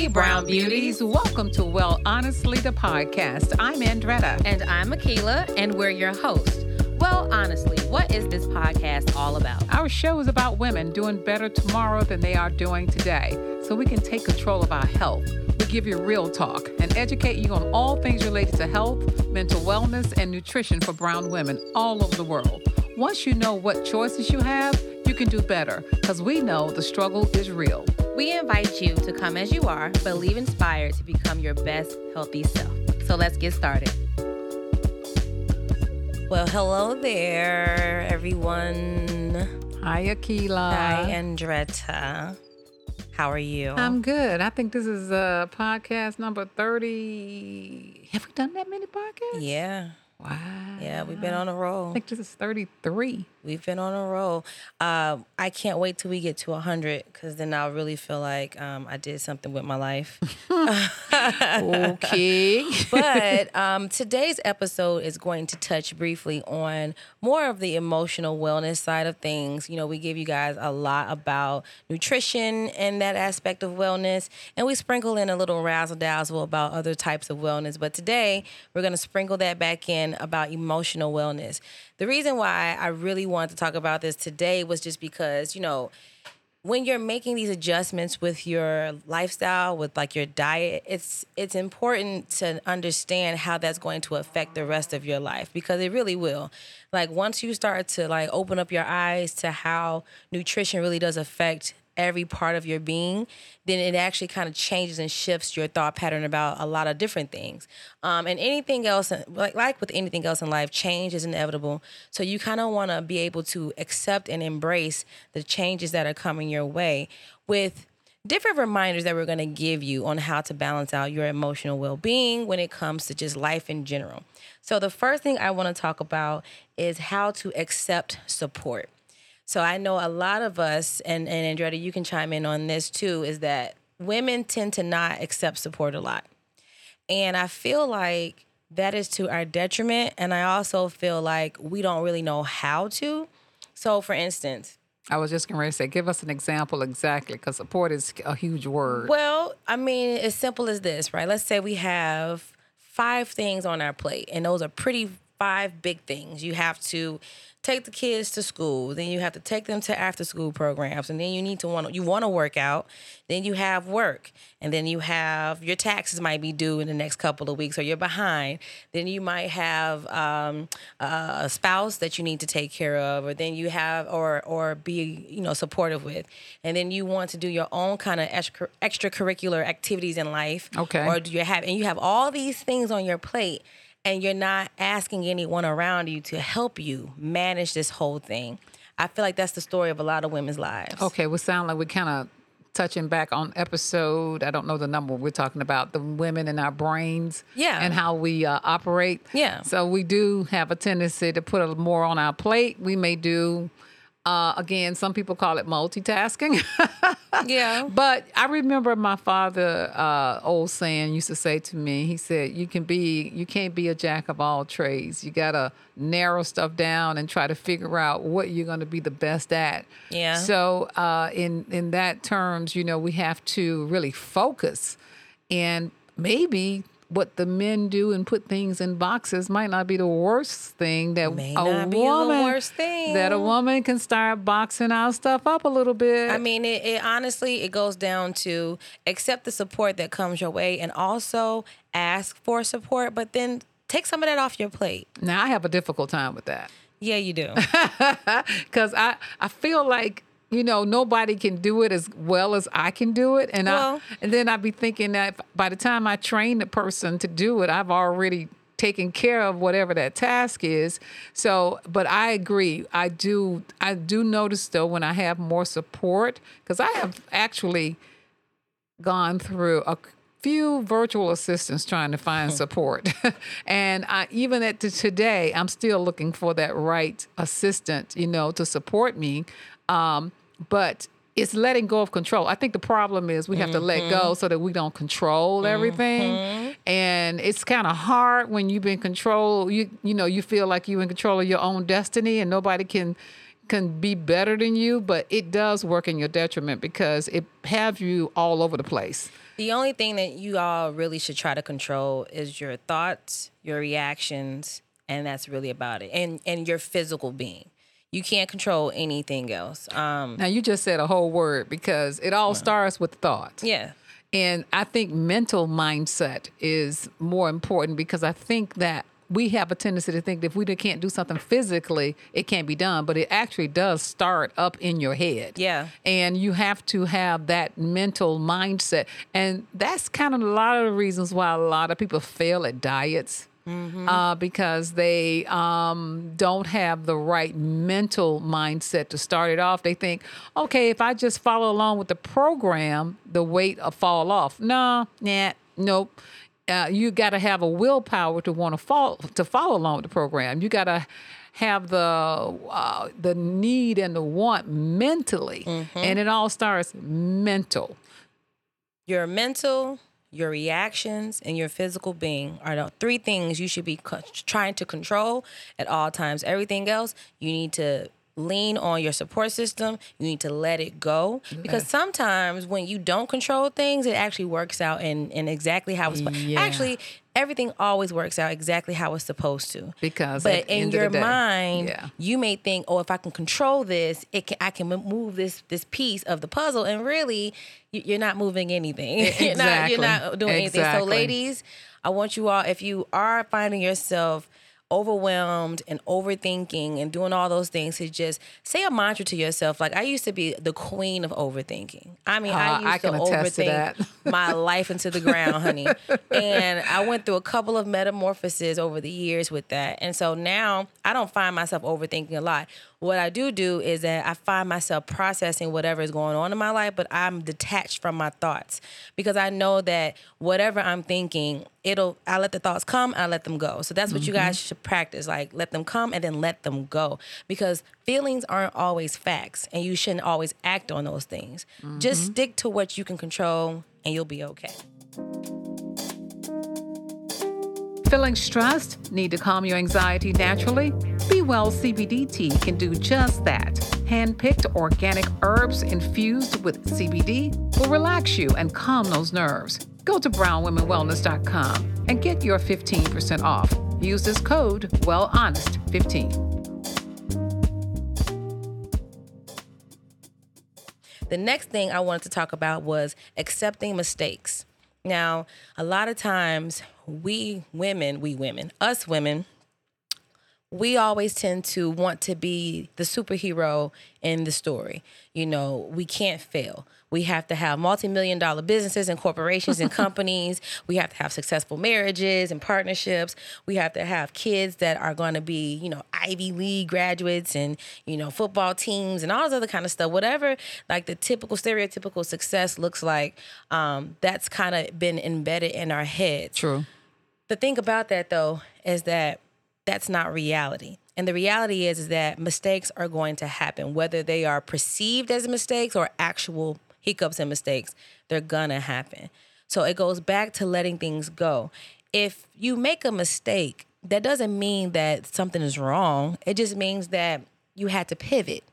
Hey, Brown Beauties. Welcome to Well Honestly, the podcast. I'm Andretta. And I'm Akila, and we're your hosts. Well, honestly, what is this podcast all about? Our show is about women doing better tomorrow than they are doing today so we can take control of our health. We give you real talk and educate you on all things related to health, mental wellness, and nutrition for brown women all over the world. Once you know what choices you have, you can do better because we know the struggle is real. We invite you to come as you are, but leave inspired to become your best healthy self. So let's get started. Well, hello there, everyone. Hi, Akila. Hi, Andretta. How are you? I'm good. I think this is uh, podcast number 30. Have we done that many podcasts? Yeah. Wow. Yeah, we've been on a roll. I think this is 33. We've been on a roll. Uh, I can't wait till we get to 100 because then I'll really feel like um, I did something with my life. okay. but um, today's episode is going to touch briefly on more of the emotional wellness side of things. You know, we give you guys a lot about nutrition and that aspect of wellness, and we sprinkle in a little razzle dazzle about other types of wellness. But today, we're going to sprinkle that back in about emotional wellness. The reason why I really wanted to talk about this today was just because, you know, when you're making these adjustments with your lifestyle with like your diet it's it's important to understand how that's going to affect the rest of your life because it really will. Like once you start to like open up your eyes to how nutrition really does affect every part of your being, then it actually kind of changes and shifts your thought pattern about a lot of different things. Um, and anything else, like, like with anything else in life, change is inevitable. So you kind of want to be able to accept and embrace the changes that are coming your way with different reminders that we're going to give you on how to balance out your emotional well-being when it comes to just life in general. So the first thing I want to talk about is how to accept support. So I know a lot of us, and, and Andretta, you can chime in on this too, is that women tend to not accept support a lot. And I feel like that is to our detriment. And I also feel like we don't really know how to. So, for instance, I was just going to say, give us an example exactly, because support is a huge word. Well, I mean, as simple as this, right? Let's say we have five things on our plate, and those are pretty five big things. You have to take the kids to school, then you have to take them to after school programs, and then you need to want you want to work out, then you have work, and then you have your taxes might be due in the next couple of weeks, or you're behind. Then you might have um, a spouse that you need to take care of, or then you have or or be you know supportive with, and then you want to do your own kind of extra, extracurricular activities in life. Okay. Or do you have and you have all these things on your plate and you're not asking anyone around you to help you manage this whole thing. I feel like that's the story of a lot of women's lives. Okay, we sound like we're kind of touching back on episode i don't know the number we're talking about the women in our brains yeah and how we uh, operate yeah so we do have a tendency to put a more on our plate we may do uh, again, some people call it multitasking. yeah. But I remember my father, uh, old saying, used to say to me, he said, "You can be, you can't be a jack of all trades. You gotta narrow stuff down and try to figure out what you're going to be the best at." Yeah. So, uh, in in that terms, you know, we have to really focus, and maybe what the men do and put things in boxes might not be the worst thing that May a woman the worst thing. that a woman can start boxing our stuff up a little bit. I mean, it, it honestly it goes down to accept the support that comes your way and also ask for support, but then take some of that off your plate. Now I have a difficult time with that. Yeah, you do. Cuz I I feel like you know, nobody can do it as well as I can do it. And well, I and then I'd be thinking that by the time I train the person to do it, I've already taken care of whatever that task is. So, but I agree. I do I do notice though when I have more support because I have actually gone through a few virtual assistants trying to find support. and I, even at today, I'm still looking for that right assistant, you know, to support me. Um, but it's letting go of control. I think the problem is we have mm-hmm. to let go so that we don't control everything. Mm-hmm. And it's kind of hard when you've been control. You you know you feel like you're in control of your own destiny and nobody can can be better than you, but it does work in your detriment because it have you all over the place. The only thing that you all really should try to control is your thoughts, your reactions, and that's really about it. And and your physical being. You can't control anything else. Um, Now you just said a whole word because it all starts with thought. yeah. And I think mental mindset is more important because I think that we have a tendency to think that if we can't do something physically, it can't be done, but it actually does start up in your head. Yeah. And you have to have that mental mindset. And that's kind of a lot of the reasons why a lot of people fail at diets. Uh, because they um, don't have the right mental mindset to start it off. They think, okay, if I just follow along with the program, the weight will fall off. No, nah, nope. Uh, you got to have a willpower to want to fall to follow along with the program. You got to have the uh, the need and the want mentally, and it all starts mental. Your mental, your reactions, and your physical being are the three things you should be co- trying to control at all times. Everything else, you need to lean on your support system. You need to let it go because sometimes when you don't control things, it actually works out in, in exactly how it's. Yeah. Actually, everything always works out exactly how it's supposed to. Because but in your day, mind, yeah. you may think, oh, if I can control this, it can I can move this this piece of the puzzle, and really, you- you're not moving anything. you're not you're not doing anything. So, ladies, I want you all, if you are finding yourself overwhelmed and overthinking and doing all those things to just say a mantra to yourself. Like i used to be the queen of overthinking. I mean Uh, i used I to can to overthink that. my life into the ground honey. And i went through a couple of metamorphoses over the years with that. And so now i don't find myself overthinking a lot. What I do do is that I find myself processing whatever is going on in my life, but I'm detached from my thoughts because I know that whatever I'm thinking, it'll I let the thoughts come, I let them go. So that's what you guys should practice. Like let them come and then let them go. Because feelings aren't always facts and you shouldn't always act on those things. Mm-hmm. Just stick to what you can control and you'll be okay. Feeling stressed? Need to calm your anxiety naturally? Be Well CBD tea can do just that. Hand-picked organic herbs infused with CBD will relax you and calm those nerves. Go to brownwomenwellness.com and get your 15% off. Use this code WellHonest15. The next thing I wanted to talk about was accepting mistakes. Now, a lot of times we women, we women, us women, we always tend to want to be the superhero in the story. You know, we can't fail. We have to have multi-million dollar businesses and corporations and companies. We have to have successful marriages and partnerships. We have to have kids that are going to be, you know, Ivy League graduates and, you know, football teams and all this other kind of stuff. Whatever like the typical stereotypical success looks like, um, that's kind of been embedded in our heads. True. The thing about that though is that that's not reality. And the reality is, is that mistakes are going to happen, whether they are perceived as mistakes or actual hiccups and mistakes, they're gonna happen. So it goes back to letting things go. If you make a mistake, that doesn't mean that something is wrong. It just means that you had to pivot.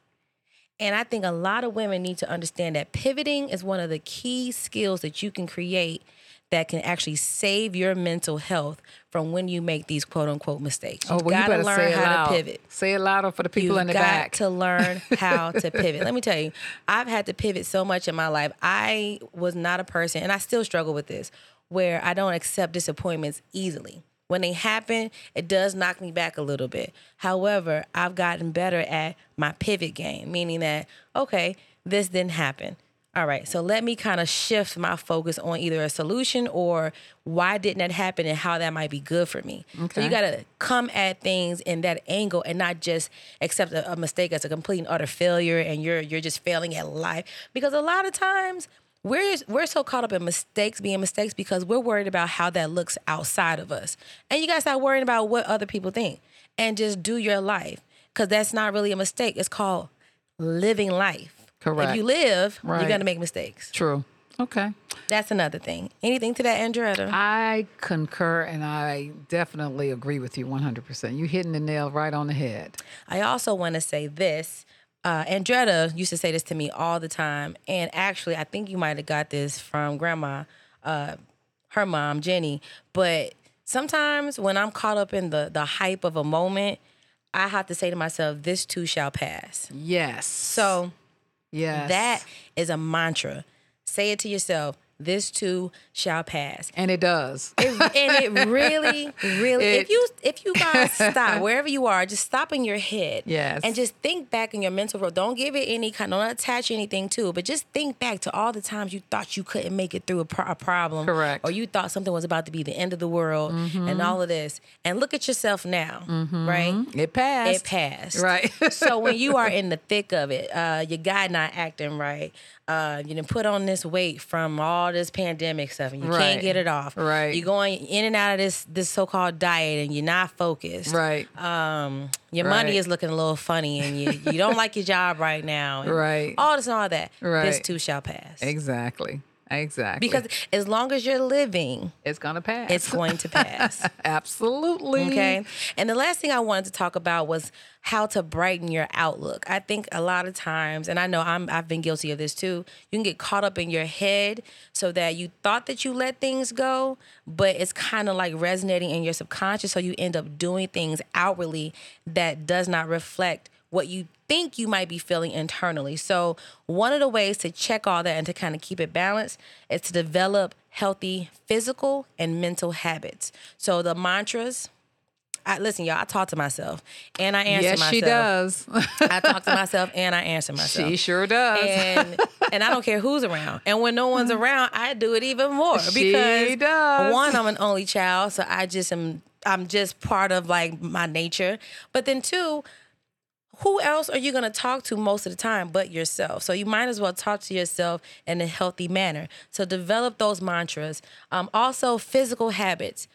And I think a lot of women need to understand that pivoting is one of the key skills that you can create that can actually save your mental health from when you make these quote unquote mistakes. Oh, You've Oh, well, you better to learn say it how loud. to pivot. Say it louder for the people You've in the got back. to learn how to pivot. Let me tell you, I've had to pivot so much in my life. I was not a person, and I still struggle with this, where I don't accept disappointments easily. When they happen, it does knock me back a little bit. However, I've gotten better at my pivot game, meaning that, okay, this didn't happen. All right, so let me kind of shift my focus on either a solution or why didn't that happen and how that might be good for me. So you got to come at things in that angle and not just accept a, a mistake as a complete and utter failure and you're you're just failing at life because a lot of times we're we're so caught up in mistakes being mistakes because we're worried about how that looks outside of us. And you got to stop worrying about what other people think and just do your life cuz that's not really a mistake. It's called living life. Correct. If you live, you're going to make mistakes. True. Okay. That's another thing. Anything to that, Andretta? I concur and I definitely agree with you 100%. You're hitting the nail right on the head. I also want to say this uh, Andretta used to say this to me all the time, and actually, I think you might have got this from Grandma, uh, her mom, Jenny. But sometimes when I'm caught up in the the hype of a moment, I have to say to myself, "This too shall pass." Yes. So yes. that is a mantra. Say it to yourself. This too shall pass. and it does. It, and it really, really, if you if you guys stop wherever you are, just stop in your head, Yes. and just think back in your mental road. Don't give it any kind, don't attach anything to it, but just think back to all the times you thought you couldn't make it through a, pro- a problem, Correct. or you thought something was about to be the end of the world, and all of this, and look at yourself now, right? It passed. It passed. Right. so when you are in the thick of it, uh, your guy not acting right, uh, you done put on this weight from all this pandemic stuff, and you Right. can't get it off. Right. You're going in and out of this this so called diet, and you're not focused. Right. Um, your Right. money is looking a little funny, and you you don't like your job right now. and Right. All this and all that. This too shall pass. Exactly. Exactly. Because as long as you're living, it's gonna pass. it's going to pass. Absolutely. Okay. And the last thing I wanted to talk about was how to brighten your outlook. I think a lot of times, and I know I'm I've been guilty of this too, you can get caught up in your head so that you thought that you let things go, but it's kind of like resonating in your subconscious. So you end up doing things outwardly that does not reflect what you think you might be feeling internally. So, one of the ways to check all that and to kind of keep it balanced is to develop healthy physical and mental habits. So, the mantras, I listen, y'all, I talk to myself and I answer Yes, myself. she does. I talk to myself and I answer myself. she sure does. and and I don't care who's around. And when no one's mm-hmm. around, I do it even more She because does. one, I'm an only child, so I just am I'm just part of like my nature. But then two, who else are you going to talk to most of the time but yourself? So you might as well talk to yourself in a healthy manner. So develop those mantras. Um, also, physical habits.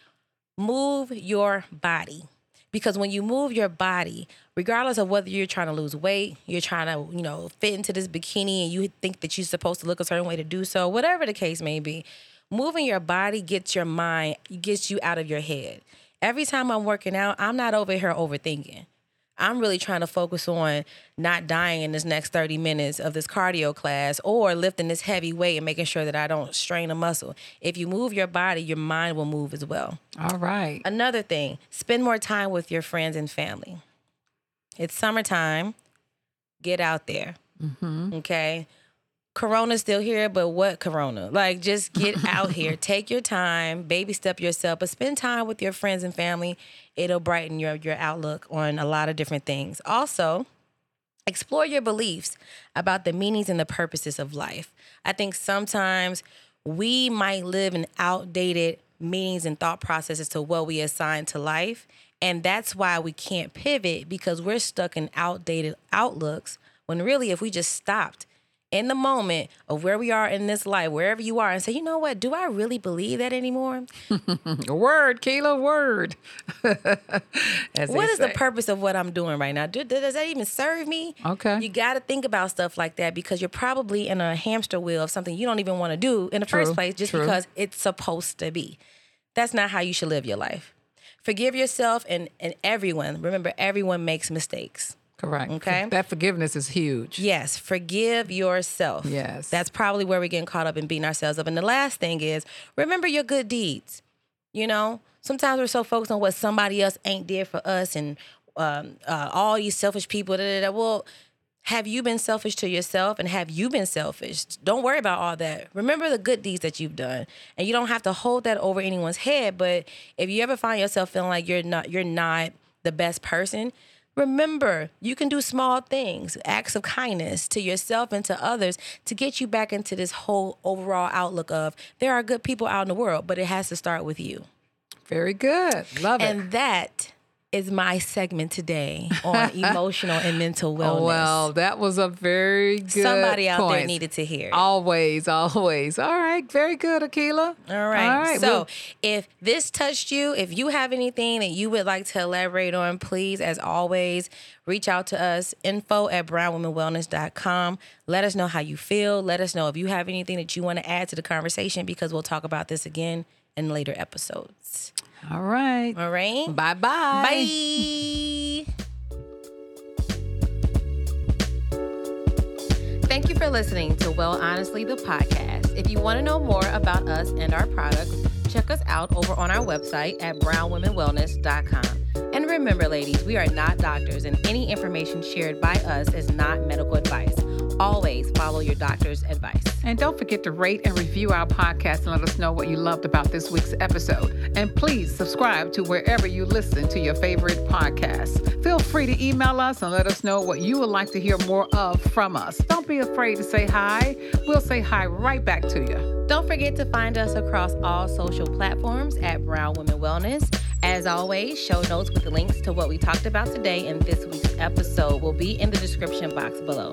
Move your body. Because when you move your body, regardless of whether you're trying to lose weight, you're trying to, you know, fit into this bikini and you think that you're supposed to look a certain way to do so, whatever the case may be, moving your body gets your mind, gets you out of your head. Every time I'm working out, I'm not over here overthinking. I'm really trying to focus on not dying in this next 30 minutes of this cardio class or lifting this heavy weight and making sure that I don't strain a muscle. If you move your body, your mind will move as well. All right. Another thing, spend more time with your friends and family. It's summertime. Get out there. Mm-hmm. Okay. Corona's still here, but what Corona? Like, just get out here. Take your time, baby step yourself, but spend time with your friends and family. It'll brighten your your outlook on a lot of different things. Also, explore your beliefs about the meanings and the purposes of life. I think sometimes we might live in outdated meanings and thought processes to what we assign to life. And that's why we can't pivot because we're stuck in outdated outlooks when really, if we just stopped in the moment of where we are in this life, wherever you are, and say, you know what, do I really believe that anymore? Word, Keela, word. What is the purpose of what I'm doing right now? Do, does that even serve me? Okay. You got to think about stuff like that because you're probably in a hamster wheel of something you don't even want to do in the first place just true. because it's supposed to be. That's not how you should live your life. Forgive yourself and, and everyone. Remember, everyone makes mistakes. Correct. Okay. That forgiveness is huge. Yes, forgive yourself. Yes. That's probably where we're getting caught up in beating ourselves up. And the last thing is remember your good deeds. You know, sometimes we're so focused on what somebody else ain't did for us and um, uh, all these selfish people. Da, da, da. Well, have you been selfish to yourself and have you been selfish? Don't worry about all that. Remember the good deeds that you've done. And you don't have to hold that over anyone's head. But if you ever find yourself feeling like you're not you're not the best person, remember you can do small things, acts of kindness to yourself and to others to get you back into this whole overall outlook of there are good people out in the world, but it has to start with you. Very good. Love it. And that is my segment today on emotional and mental oh, wellness. Oh, well, that was a very good Somebody out there needed to hear. Always, always. All right. Very good, Akila. All right. All right. So well, if this touched you, if you have anything that you would like to elaborate on, please, as always, reach out to us, info at brownwomenwellness.com. Let us know how you feel. Let us know if you have anything that you want to add to the conversation because we'll talk about this again in later episodes. All right. All right. Bye-bye. Bye. Thank you for listening to Well Honestly, the podcast. If you want to know more about us and our products, check us out over on our website at brownwomenwellness.com. And remember, ladies, we are not doctors, and any information shared by us is not medical advice. Always follow your doctor's advice. And don't forget to rate and review our podcast and let us know what you loved about this week's episode. And please subscribe to wherever you listen to your favorite podcasts. Feel free to email us and let us know what you would like to hear more of from us. Don't be afraid to say hi. We'll say hi right back to you. Don't forget to find us across all social platforms at Brown Women Wellness. As always, show notes with links to what we talked about today in this week's episode will be in the description box below.